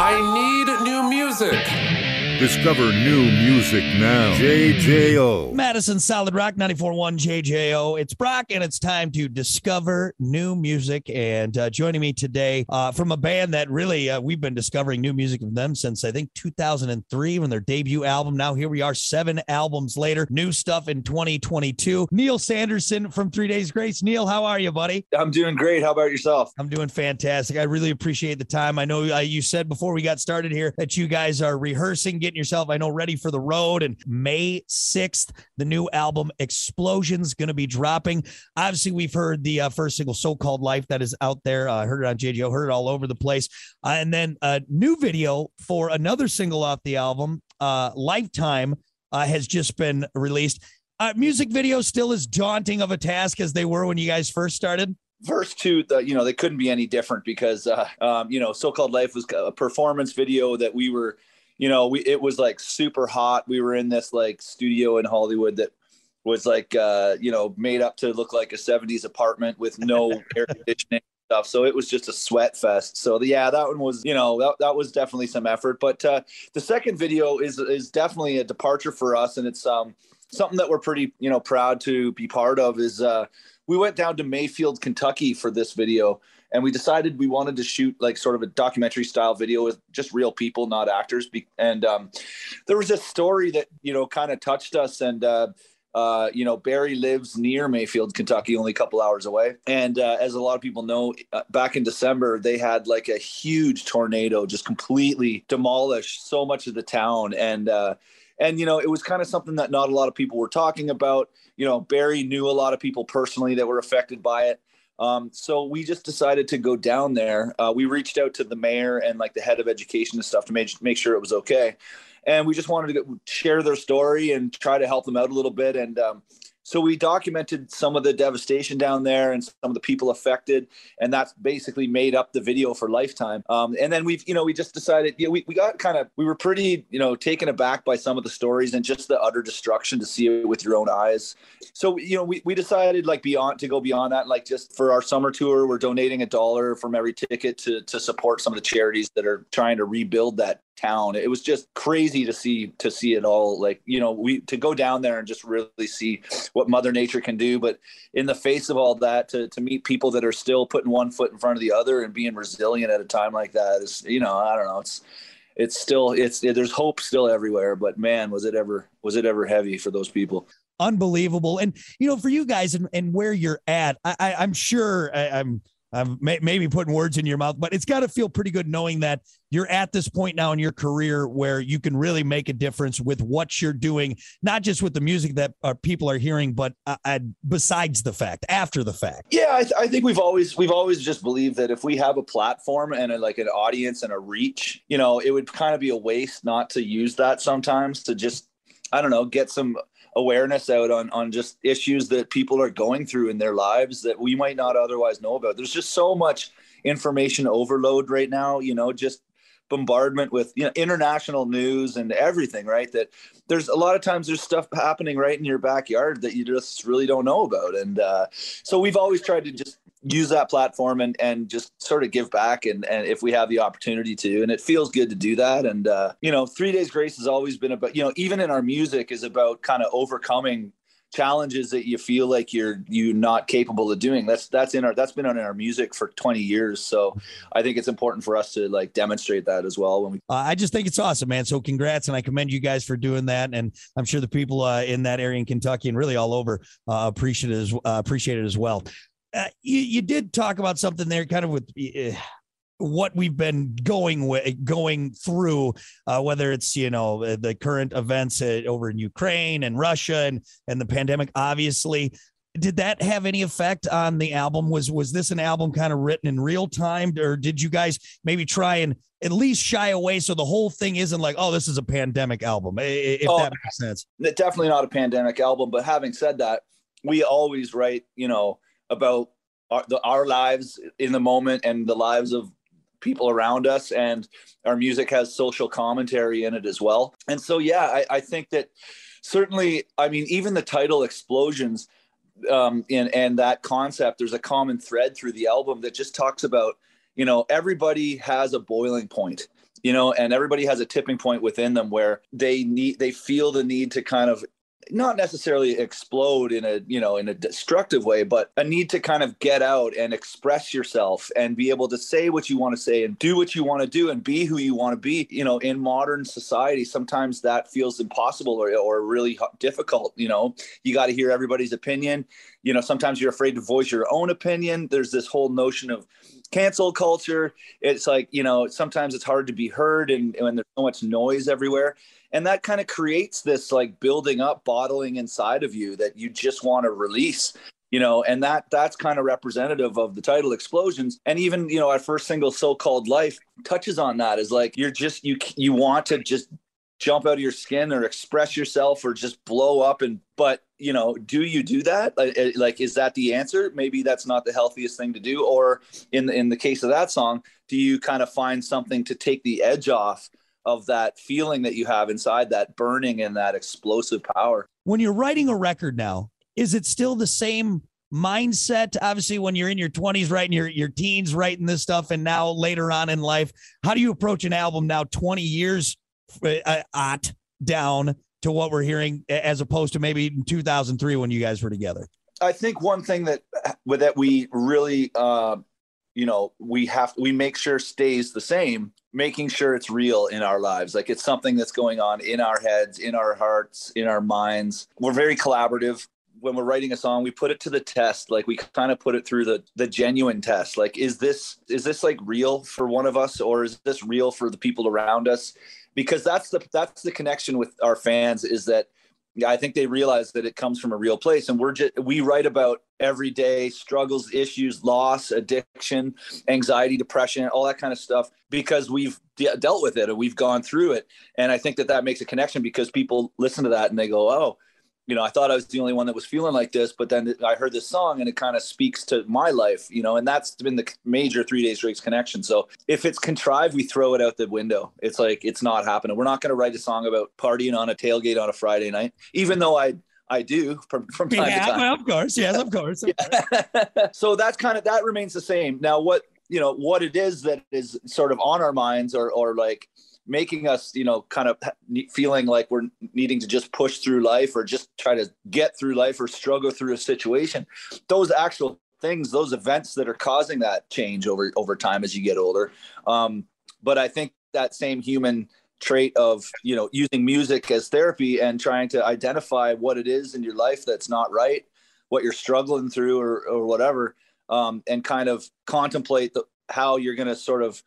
I need new music. Discover new music now. JJO. Madison Solid Rock 94.1 JJO. It's Brock, and it's time to discover new music. And uh, joining me today uh, from a band that really uh, we've been discovering new music from them since I think 2003 when their debut album. Now here we are, seven albums later, new stuff in 2022. Neil Sanderson from Three Days Grace. Neil, how are you, buddy? I'm doing great. How about yourself? I'm doing fantastic. I really appreciate the time. I know uh, you said before we got started here that you guys are rehearsing, getting yourself, I know, ready for the road. And May 6th, the new album Explosions going to be dropping. Obviously, we've heard the uh, first single, So Called Life, that is out there. I uh, heard it on JJO, heard it all over the place. Uh, and then a new video for another single off the album, uh, Lifetime, uh, has just been released. Uh, music video still as daunting of a task as they were when you guys first started verse two the, you know they couldn't be any different because uh, um, you know so-called life was a performance video that we were you know, we it was like super hot. We were in this like studio in Hollywood that was like uh, you know, made up to look like a 70s apartment with no air conditioning stuff. So it was just a sweat fest. So the, yeah, that one was, you know, that, that was definitely some effort. But uh, the second video is is definitely a departure for us, and it's um something that we're pretty you know proud to be part of. Is uh, we went down to Mayfield, Kentucky for this video, and we decided we wanted to shoot like sort of a documentary style video with just real people, not actors. And um, there was a story that you know kind of touched us, and uh, uh, you know Barry lives near Mayfield, Kentucky, only a couple hours away. And uh, as a lot of people know, uh, back in December they had like a huge tornado just completely demolish so much of the town, and uh, and you know it was kind of something that not a lot of people were talking about. You know, Barry knew a lot of people personally that were affected by it um, so we just decided to go down there. Uh, we reached out to the mayor and like the head of education and stuff to make make sure it was okay, and we just wanted to share their story and try to help them out a little bit. And um, so we documented some of the devastation down there and some of the people affected, and that's basically made up the video for Lifetime. Um, and then we've, you know, we just decided, you know, we, we got kind of, we were pretty, you know, taken aback by some of the stories and just the utter destruction to see it with your own eyes. So, you know, we, we decided like beyond to go beyond that, like just for our summer tour, we're donating a dollar from every ticket to to support some of the charities that are trying to rebuild that town. It was just crazy to see to see it all. Like you know, we to go down there and just really see what Mother Nature can do. But in the face of all that, to to meet people that are still putting one foot in front of the other and being resilient at a time like that is, you know, I don't know. It's it's still it's there's hope still everywhere. But man, was it ever was it ever heavy for those people? Unbelievable. And you know, for you guys and, and where you're at, I, I I'm sure I, I'm I'm may, maybe putting words in your mouth, but it's got to feel pretty good knowing that you're at this point now in your career where you can really make a difference with what you're doing, not just with the music that uh, people are hearing, but uh, uh, besides the fact, after the fact. Yeah, I, th- I, think we've always we've always just believed that if we have a platform and a, like an audience and a reach, you know, it would kind of be a waste not to use that sometimes to just I don't know get some awareness out on on just issues that people are going through in their lives that we might not otherwise know about. There's just so much information overload right now, you know, just bombardment with you know international news and everything right that there's a lot of times there's stuff happening right in your backyard that you just really don't know about and uh, so we've always tried to just use that platform and and just sort of give back and and if we have the opportunity to and it feels good to do that. And uh, you know three days grace has always been about you know even in our music is about kind of overcoming challenges that you feel like you're you not capable of doing. That's that's in our that's been in our music for 20 years. So i think it's important for us to like demonstrate that as well when we uh, i just think it's awesome man. So congrats and i commend you guys for doing that. And i'm sure the people uh, in that area in kentucky and really all over uh, appreciate it as uh, appreciate it as well uh, you, you did talk about something there, kind of with uh, what we've been going with, going through, uh, whether it's you know uh, the current events uh, over in Ukraine and Russia and and the pandemic. Obviously, did that have any effect on the album? Was was this an album kind of written in real time, or did you guys maybe try and at least shy away so the whole thing isn't like, oh, this is a pandemic album, if oh, that makes sense? Definitely not a pandemic album. But having said that, we always write, you know about our, the, our lives in the moment and the lives of people around us and our music has social commentary in it as well. And so yeah i, I think that certainly i mean even the title explosions um, and and that concept there's a common thread through the album that just talks about you know everybody has a boiling point you know and everybody has a tipping point within them where they need they feel the need to kind of not necessarily explode in a you know in a destructive way but a need to kind of get out and express yourself and be able to say what you want to say and do what you want to do and be who you want to be. You know in modern society sometimes that feels impossible or, or really difficult you know? You got to hear everybody's opinion. You know sometimes you're afraid to voice your own opinion. There's this whole notion of cancel culture. It's like you know sometimes it's hard to be heard and when there's so much noise everywhere. And that kind of creates this like building up bottling inside of you that you just want to release you know and that that's kind of representative of the title explosions. And even you know our first single so-called life touches on that is like you're just you you want to just jump out of your skin or express yourself or just blow up and but you know do you do that like, eh, is that the answer maybe that's not the healthiest thing to do or in the, in the case of that song do you kind of find something to take the edge off of that feeling that you have inside that burning and that explosive power. When you're writing a record now, is it still the same mindset? Obviously, when you're in your 20s, writing your, your teens, writing this stuff, and now later on in life, how do you approach an album now 20 years at down to what we're hearing as opposed to maybe in 2003 when you guys were together? I think one thing that that we really uh, you know we have we make sure stays the same making sure it's real in our lives. Like it's something that's going on in our heads in our hearts in our minds. We're very collaborative. When we're writing a song we put it to the test. Like we kind of put it through the the genuine test. Like is this is this like real for one of us or is this real for the people around us because that's the that's the connection with our fans is that I think they realize that it comes from a real place, and we're just we write about everyday struggles, issues, loss, addiction, anxiety, depression, all that kind of stuff because we've de- dealt with it and we've gone through it, and I think that that makes a connection because people listen to that and they go, "Oh, you know, I thought I was the only one that was feeling like this, but then I heard this song and it kind of speaks to my life, you know, and that's been the major three days Grace connection. So if it's contrived, we throw it out the window. It's like, it's not happening. We're not going to write a song about partying on a tailgate on a Friday night, even though I, I do from, from time yeah, to time. Well, of course. Yes, of course. Of course. so that's kind of, that remains the same. Now, what, you know, what it is that is sort of on our minds or, or like, making us, you know, kind of feeling like we're needing to just push through life or just try to get through life or struggle through a situation. Those actual things, those events that are causing that change over over time as you get older. Um, but I think that same human trait of you know using music as therapy and trying to identify what it is in your life that's not right, what you're struggling through or or whatever, um, and kind of contemplate the, how you're going to sort of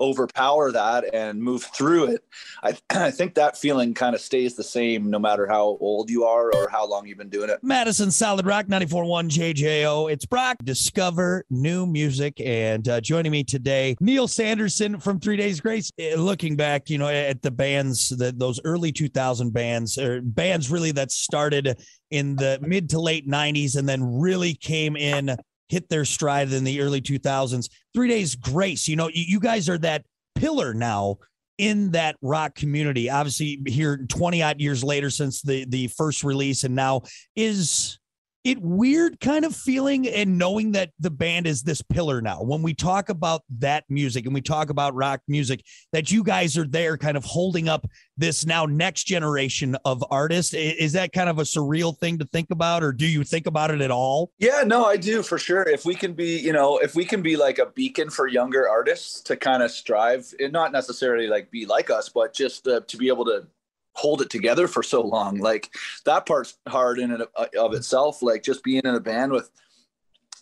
overpower that and move through it. I, I think that feeling kind of stays the same no matter how old you are or how long you've been doing it. Madison Solid Rock 94.1 JJO. It's Brock. Discover new music. And uh, joining me today, Neil Sanderson from Three Days Grace. Uh, looking back, you know, at the bands, that those early 2000 bands, or bands really that started in the mid to late 90s and then really came in hit their stride in the early 2000s. Three Days Grace, you know, you guys are that pillar now in that rock community. Obviously, here 20 odd years later since the the first release, and now is it weird kind of feeling and knowing that the band is this pillar now. When we talk about that music and we talk about rock music that you guys are there kind of holding up this now next generation of artists. Is that kind of a surreal thing to think about or do you think about it at all? Yeah no i do for sure. If we can be you know if we can be like a beacon for younger artists to kind of strive and not necessarily like be like us but just uh, to be able to hold it together for so long. Like that part's hard in and of itself. Like just being in a band with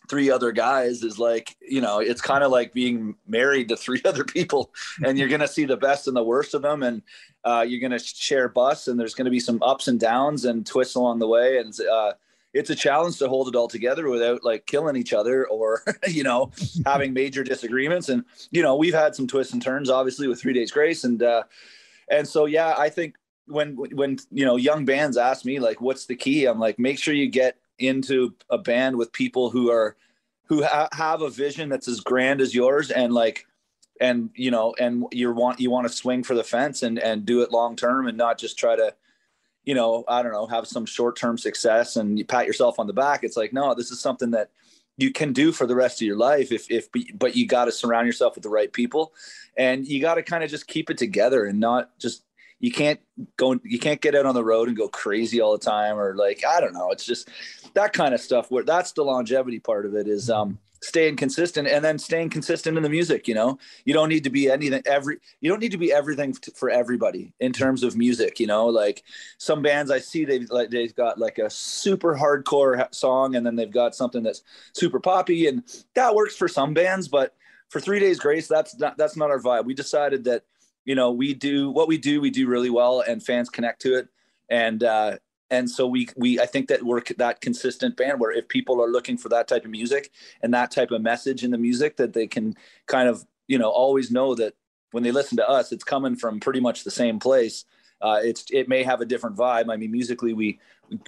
three other guys is like, you know, it's kind of like being married to three other people and you're going to see the best and the worst of them. And uh, you're going to share bus and there's going to be some ups and downs and twists along the way. And uh, it's a challenge to hold it all together without like killing each other or, you know, having major disagreements. And, you know, we've had some twists and turns obviously with three days grace and, uh, and so, yeah, I think when when you know young bands ask me like what's the key? I'm like make sure you get into a band with people who are who ha- have a vision that's as grand as yours and like and you know and you want you want to swing for the fence and and do it long term and not just try to you know i don't know have some short term success and you pat yourself on the back. It's like no this is something that you can do for the rest of your life if if but you got to surround yourself with the right people and you got to kind of just keep it together and not just you can't go you can't get out on the road and go crazy all the time or like i don't know. It's just that kind of stuff where that's the longevity part of it is um staying consistent and then staying consistent in the music you know? You don't need to be anything every you don't need to be everything for everybody in terms of music you know? Like some bands i see they've like they've got like a super hardcore song and then they've got something that's super poppy and that works for some bands but for three days grace that's not that's not our vibe. We decided that you know we do what we do we do really well and fans connect to it. And uh and so we we I think that we're that consistent band where if people are looking for that type of music and that type of message in the music that they can kind of you know always know that when they listen to us it's coming from pretty much the same place. Uh, it's it may have a different vibe. I mean musically we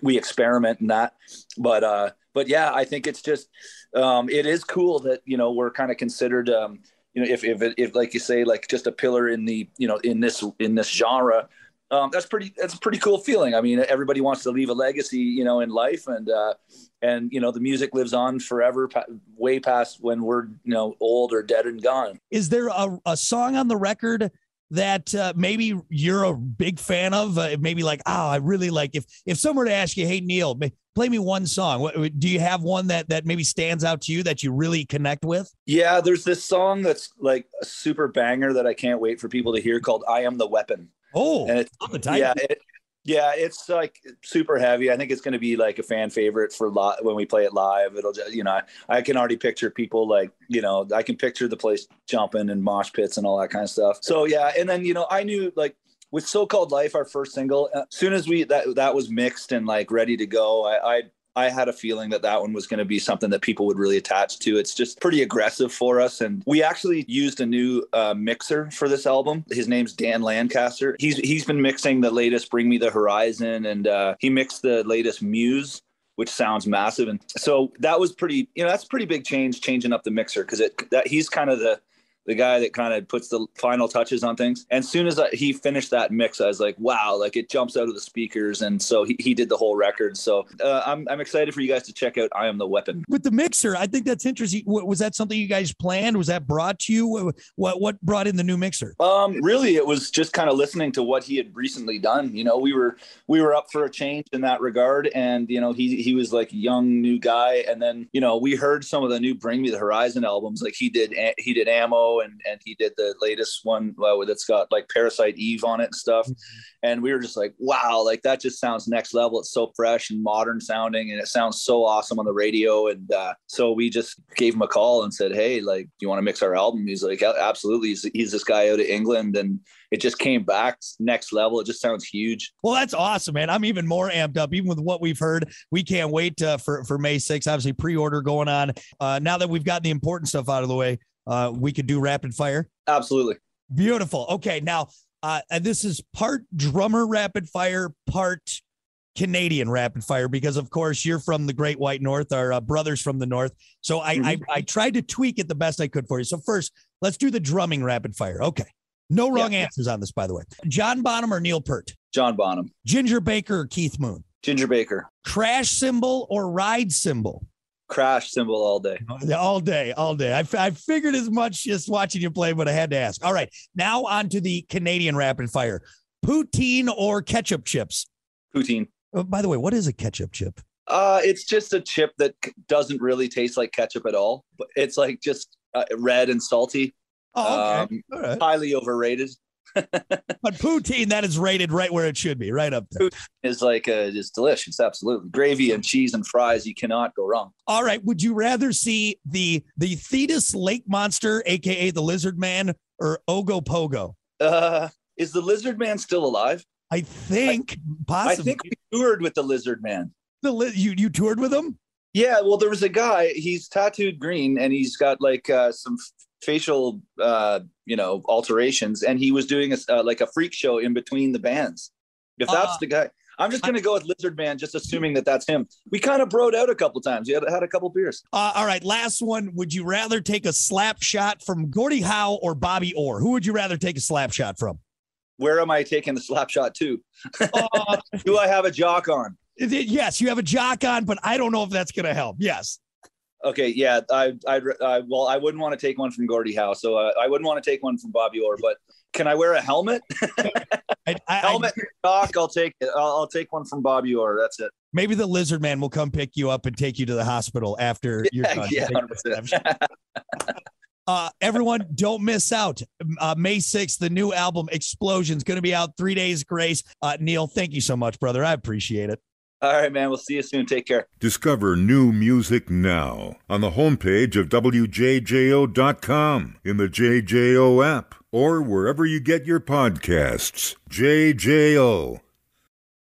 we experiment in that. But uh but yeah I think it's just um it is cool that you know we're kind of considered um you know if if if like you say like just a pillar in the you know in this in this genre um, that's pretty that's a pretty cool feeling. I mean, everybody wants to leave a legacy, you know, in life, and uh, and you know, the music lives on forever, way past when we're you know old or dead and gone. Is there a, a song on the record? That uh, maybe you're a big fan of, uh, maybe like, oh, I really like. If if someone were to ask you, hey Neil, play me one song. What, do you have one that that maybe stands out to you that you really connect with? Yeah, there's this song that's like a super banger that I can't wait for people to hear called "I Am the Weapon." Oh, and it's yeah, it, yeah, it's like super heavy. I think it's going to be like a fan favorite for li- when we play it live. It'll just, you know, I, I, can already picture people like, you know, I can picture the place jumping and mosh pits and all that kind of stuff. So yeah, and then you know, I knew like with so-called life, our first single, as soon as we that that was mixed and like ready to go, I, I I had a feeling that that one was going to be something that people would really attach to. It's just pretty aggressive for us. And we actually used a new uh, mixer for this album. His name's Dan Lancaster. He's he's been mixing the latest Bring Me the Horizon, and uh, he mixed the latest Muse which sounds massive. And so that was pretty, you know, that's pretty big change, changing up the mixer because it that he's kind of the the guy that kind of puts the final touches on things. And as soon as I, he finished that mix, I was like, wow, like it jumps out of the speakers. And so he, he did the whole record. So uh, I'm, I'm excited for you guys to check out I Am the Weapon. With the mixer, I think that's interesting. Was that something you guys planned? Was that brought to you? What, what brought in the new mixer? Um, really, it was just kind of listening to what he had recently done. You know, we were, we were up for a change in that regard. And, you know, he, he was like a young new guy. And then, you know, we heard some of the new Bring Me the Horizon albums. Like he did, he did amo and and he did the latest one uh, that's got like Parasite Eve on it and stuff. Mm-hmm. And we were just like, wow, like that just sounds next level. It's so fresh and modern sounding, and it sounds so awesome on the radio. And uh, so we just gave him a call and said, hey, like, do you want to mix our album? He's like, absolutely. He's, he's this guy out of England, and it just came back next level. It just sounds huge. Well, that's awesome, man. I'm even more amped up, even with what we've heard. We can't wait uh, for for May 6th. Obviously, pre-order going on. Uh, now that we've gotten the important stuff out of the way, uh, we could do rapid fire? Absolutely. Beautiful. Okay. Now, uh, and this is part drummer rapid fire, part Canadian rapid fire, because of course you're from the Great White North, our uh, brothers from the North. So I, mm-hmm. I, I tried to tweak it the best I could for you. So first, let's do the drumming rapid fire. Okay. No wrong yeah. answers on this, by the way. John Bonham or Neil Peart? John Bonham. Ginger Baker or Keith Moon? Ginger Baker. Crash cymbal or ride cymbal? Crash cymbal all day. All day, all day. I, I figured as much just watching you play, but I had to ask. All right, now on to the Canadian rapid fire: poutine or ketchup chips? Poutine. Oh, by the way, what is a ketchup chip? Uh, it's just a chip that doesn't really taste like ketchup at all. But it's like just uh, red and salty. Oh, okay. Um, Highly overrated. But poutine, that is rated right where it should be, right up there. Poutine is like uh, it's delicious, absolutely. Gravy and cheese and fries, you cannot go wrong. All right, would you rather see the the Thetis Lake Monster, aka the Lizard Man, or Ogopogo? Uh, is the Lizard Man still alive? I think I, possibly. I think we toured with the Lizard Man. The li- you you toured with him? Yeah, well, there was a guy. He's tattooed green, and he's got like uh, some facial uh you know alterations and he was doing a uh, like a freak show in between the bands. If that's uh, the guy i'm just going to go with lizard man just assuming that that's him. We kind of broed out a couple times. You had, had a couple beers. Uh, all right last one. Would you rather take a slap shot from gordie howe or bobby orr? Who would you rather take a slap shot from? Where am i taking the slap shot to? Uh, do i have a jock on? Yes you have a jock on but i don't know if that's going to help. Yes Okay, yeah, I, I, I, well, I wouldn't want to take one from Gordie Howe, so uh, I wouldn't want to take one from Bobby Orr. But can I wear a helmet? I, I, helmet, Doc. I'll take it. I'll, I'll, take one from Bobby Orr. That's it. Maybe the Lizard Man will come pick you up and take you to the hospital after yeah, you're done. Yeah, uh, everyone, don't miss out. Uh, May 6th, the new album Explosion is going to be out. Three days grace. Uh, Neil, thank you so much, brother. I appreciate it. All right, man. We'll see you soon. Take care. Discover new music now on the homepage of WJJO.com, in the JJO app, or wherever you get your podcasts. JJO